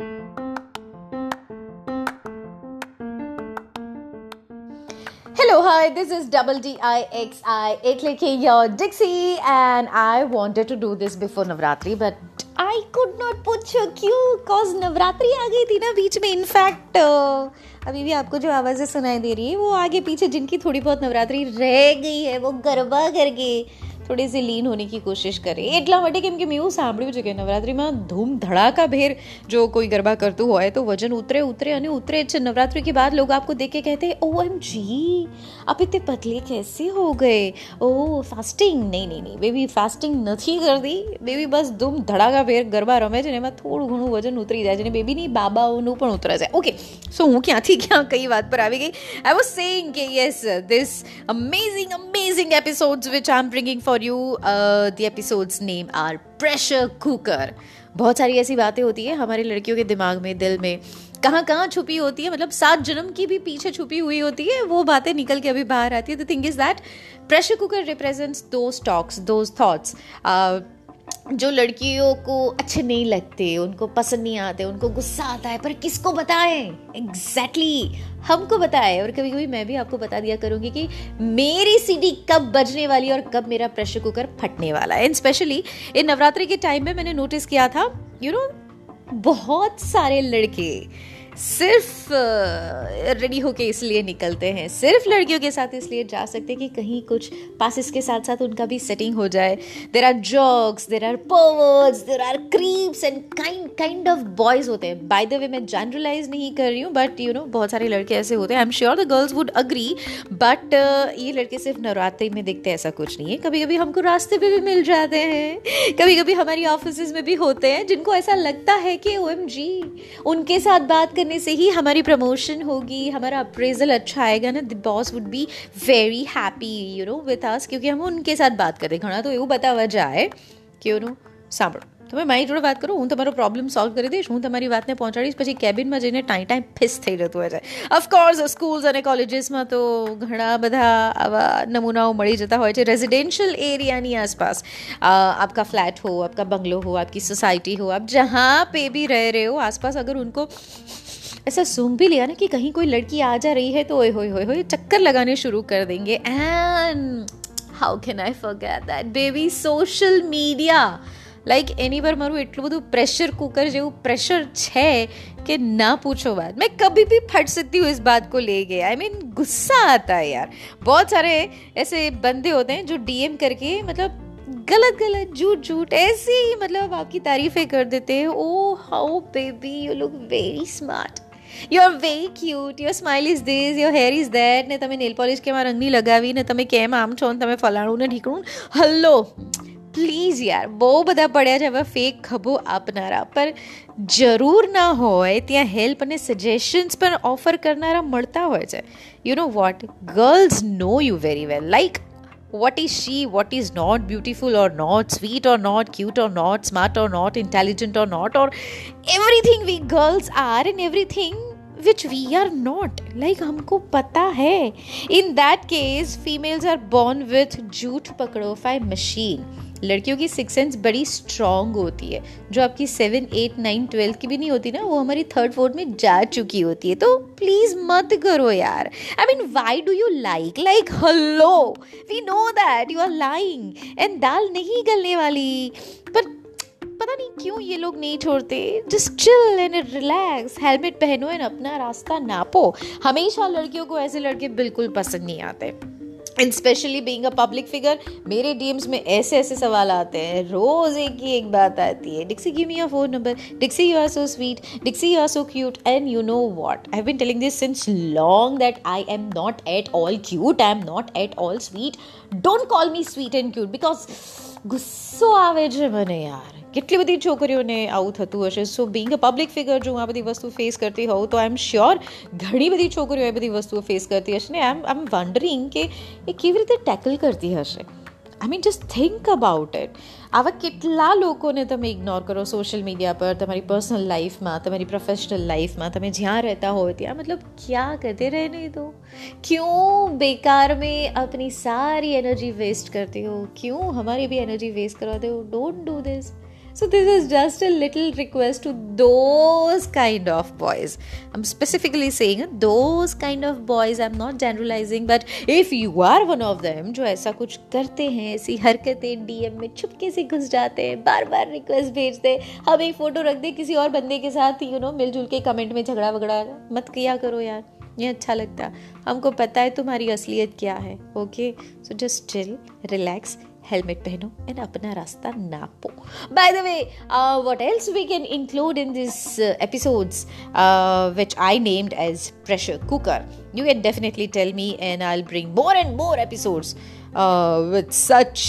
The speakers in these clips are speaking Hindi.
Hello, hi, this is Double D-I-X-I, it like your Dixie, and I wanted to do this before Navratri, but I could not put you क्यों कॉज नवरात्रि आ गई थी ना बीच में इनफैक्ट अभी भी आपको जो आवाज़ें सुनाई दे रही है वो आगे पीछे जिनकी थोड़ी बहुत नवरात्रि रह गई है वो गरबा कर गई થોડી સી લીન હોની કી કોશિશ કરે એટલા માટે કેમ કે મેં એવું સાંભળ્યું છે કે નવરાત્રિમાં ધૂમ ધડાકા ભેર જો કોઈ ગરબા કરતું હોય તો વજન ઉતરે ઉતરે અને ઉतरे છે नवरात्रि के बाद लोग आपको देख के कहते हैं ओ एम जी आप इतने पतले कैसे हो गए ओ ફાસ્ટિંગ નહીં નહીં નહીં બેબી ફાસ્ટિંગ નથી કરતી બેબી બસ ધૂમ ધડાકા ભેર ગરબા રમે છે ને એમાં થોડું ઘણું વજન ઉતરી જાય છે અને બેબીની બાબાઓનું પણ ઉતરે છે ઓકે સો હું ક્યાંથી ક્યાં કઈ વાત પર આવી ગઈ આઈ વોઝ સેઇંગ કે yes this amazing amazing episodes which I am bringing for for you the episodes name are pressure cooker बहुत सारी ऐसी बातें होती है हमारे लड़कियों के दिमाग में, दिल में। कहाँ कहाँ छुपी होती है? मतलब सात जन्म की भी पीछे छुपी हुई होती है, वो बातें निकल के अभी बाहर आती है। The thing is that pressure cooker represents दो स्टॉक्स दो थॉट्स जो लड़कियों को अच्छे नहीं लगते उनको पसंद नहीं आते उनको गुस्सा आता है पर किसको बताएँ? एग्जैक्टली exactly, हमको बताएँ। और कभी कभी मैं भी आपको बता दिया करूँगी कि मेरी सीडी कब बजने वाली और कब मेरा प्रेशर कुकर फटने वाला है। एंड स्पेशली इन नवरात्रि के टाइम में मैंने नोटिस किया था यू you नो know, बहुत सारे लड़के सिर्फ़ रेडी होके इसलिए निकलते हैं। सिर्फ़ लड़कियों के साथ इसलिए जा सकते हैं कि कहीं कुछ पासिस के साथ साथ उनका भी सेटिंग हो जाए। There are jocks there are perverts there are creeps and kind kind of boys होते हैं। बाय द वे मैं जनरलाइज नहीं कर रही हूँ बट यू नो बहुत सारे लड़के ऐसे होते हैं। I am sure the girls would agree but ये लड़के सिर्फ़ नवरात्रि में देखते ऐसा कुछ नहीं है। कभी कभी हमको रास्ते पर भी मिल जाते हैं। कभी कभी हमारी ऑफ़िस में भी होते हैं, जिनको ऐसा लगता है कि ओएमजी उनके साथ बात करने करने से ही हमारी प्रमोशन होगी हमारा अप्रेजल अच्छा आएगा ना the boss would be very happy you know with us क्योंकि हम उनके साथ बात करें ઘણા તો એવું બતાવવા જાય કે યુ નો સાંભળો તમે મારી જોડે વાત કરો હું તમારો પ્રોબ્લેમ સોલ્વ કરી દઈશ હું તમારી વાતને પહોંચાડીશ પછી કેબિનમાં જઈને ટાઈ ટાઈ ફિસ થઈ જતું હોય છે ઓફકોર્સ સ્કૂલ્સ અને કોલેજીસમાં તો ઘણા બધા આવા નમૂનાઓ મળી જતા હોય છે રેઝિડેન્શિયલ એરિયાની આસપાસ આપકા फ्लैट हो आपका बंगलो हो आपकी सोसाइटी हो आप जहाँ पे भी रह रहे हो आसपास अगर उनको ऐसा सूंघ भी लिया ना कि कहीं कोई लड़की आ जा रही है तो ओए होए होए होए चक्कर लगाने शुरू कर देंगे and how can I forget that baby social media like any પર મારું એટલું બધું प्रेशर कुकर જેવું प्रेशर છે कि ना पूछो बात मैं कभी भी फट सकती हूँ इस बात को लेके आई मीन गुस्सा आता है यार बहुत सारे ऐसे बंदे होते हैं जो डीएम करके मतलब गलत गलत झूठ झूठ ऐसे ही मतलब आपकी तारीफें कर देते हैं oh how baby you look very smart you are very cute your smile is this your hair is that ને તમે નેલ પોલિશ કેમ રંગની લગાવી ને તમે કેમ આમ છો ને તમે ફલાણું ને ઢીકણું? હલ્લો પ્લીઝ યાર, બહુ બધા પડ્યા છે હવે ફેક ખભો આપનારા. પર જરૂર ના હોય ત્યાં હેલ્પ અને સજેશન્સ પણ ઓફર કરનારા મળતા હોય છે. You know what girls know you very well like what is she what is not beautiful or not sweet or not cute or not smart or not intelligent or not or everything we girls are and everything which we are not like हमको पता है in that case females are born with जूठ पकड़ो फाई machine लड़कियों की सिक्स सेंस बड़ी स्ट्रॉन्ग होती है। जो आपकी सेवन एट नाइन ट्वेल्थ की भी नहीं होती ना, वो हमारी थर्ड फोर्थ में जा चुकी होती है। तो प्लीज़ मत करो यार। I mean why do you like like hello we know that you are lying and दाल नहीं गलने वाली। पर पता नहीं क्यों ये लोग नहीं छोड़ते। Just chill and relax helmet पहनो एंड अपना रास्ता नापो। हमेशा लड़कियों को ऐसे लड़के बिल्कुल पसंद नहीं आते। And specially being a public figure मेरे डीएम्स में ऐसे ऐसे सवाल आते हैं। रोज एक ही एक बात आती है। Dixie give me your phone number Dixie you are so sweet Dixie you are so cute and you know what I been telling this since long that I am not at all cute I am not at all sweet don't call me sweet and cute because ગુસ્સો આવે છે મને યાર. કેટલી બધી છોકરીઓને આવું થતું હશે. So being a public figure જો હું આ બધી વસ્તુ ફેસ કરતી હોઉં, તો આઈ એમ શ્યોર ઘણી બધી છોકરીઓ એ બધી વસ્તુઓ ફેસ કરતી હશે ને. આઈ એમ વન્ડરિંગ કે એ કેવી રીતે ટેકલ કરતી હશે. I mean just think about it આવા કેટલા લોકોને તમે ઇગ્નોર કરો સોશિયલ મીડિયા પર તમારી પર્સનલ લાઈફમાં તમારી પ્રોફેશનલ લાઈફમાં તમે જ્યાં રહેતા હો ત્યાં મતલબ ક્યાં કરતે रहने दो क्यों बेकार में अपनी सारी एनर्जी वेस्ट करते हो क्यों हमारी भी एनर्जी वेस्ट करवाते हो don't do this So this is just a little request to those kind of boys. I'm specifically saying those kind of boys. I'm not generalizing, but if you are one of them जो ऐसा कुछ करते हैं ऐसी हरकतें डीएम में छुपके से घुस जाते हैं बार बार रिक्वेस्ट भेजते हम एक फ़ोटो रख दे किसी और बंदे के साथ यू नो मिलजुल के कमेंट में झगड़ा वगड़ा मत किया करो यार ये अच्छा लगता हमको पता है तुम्हारी असलियत क्या है okay so just chill relax helmet पहनो एंड अपना रास्ता नापो by the way what else we can include in this episodes which I named as pressure cooker you can definitely tell me and i'll bring more and more episodes uh, with such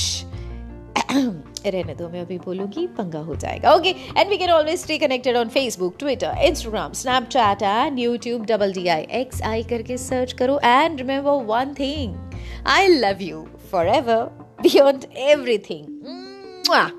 रहने दो मैं अभी बोलूँगी पंगा हो जाएगा। Okay and we can always stay connected on Facebook Twitter Instagram Snapchat and YouTube double D I X I करके सर्च करो। And remember one thing I love you forever beyond everything. Mwah!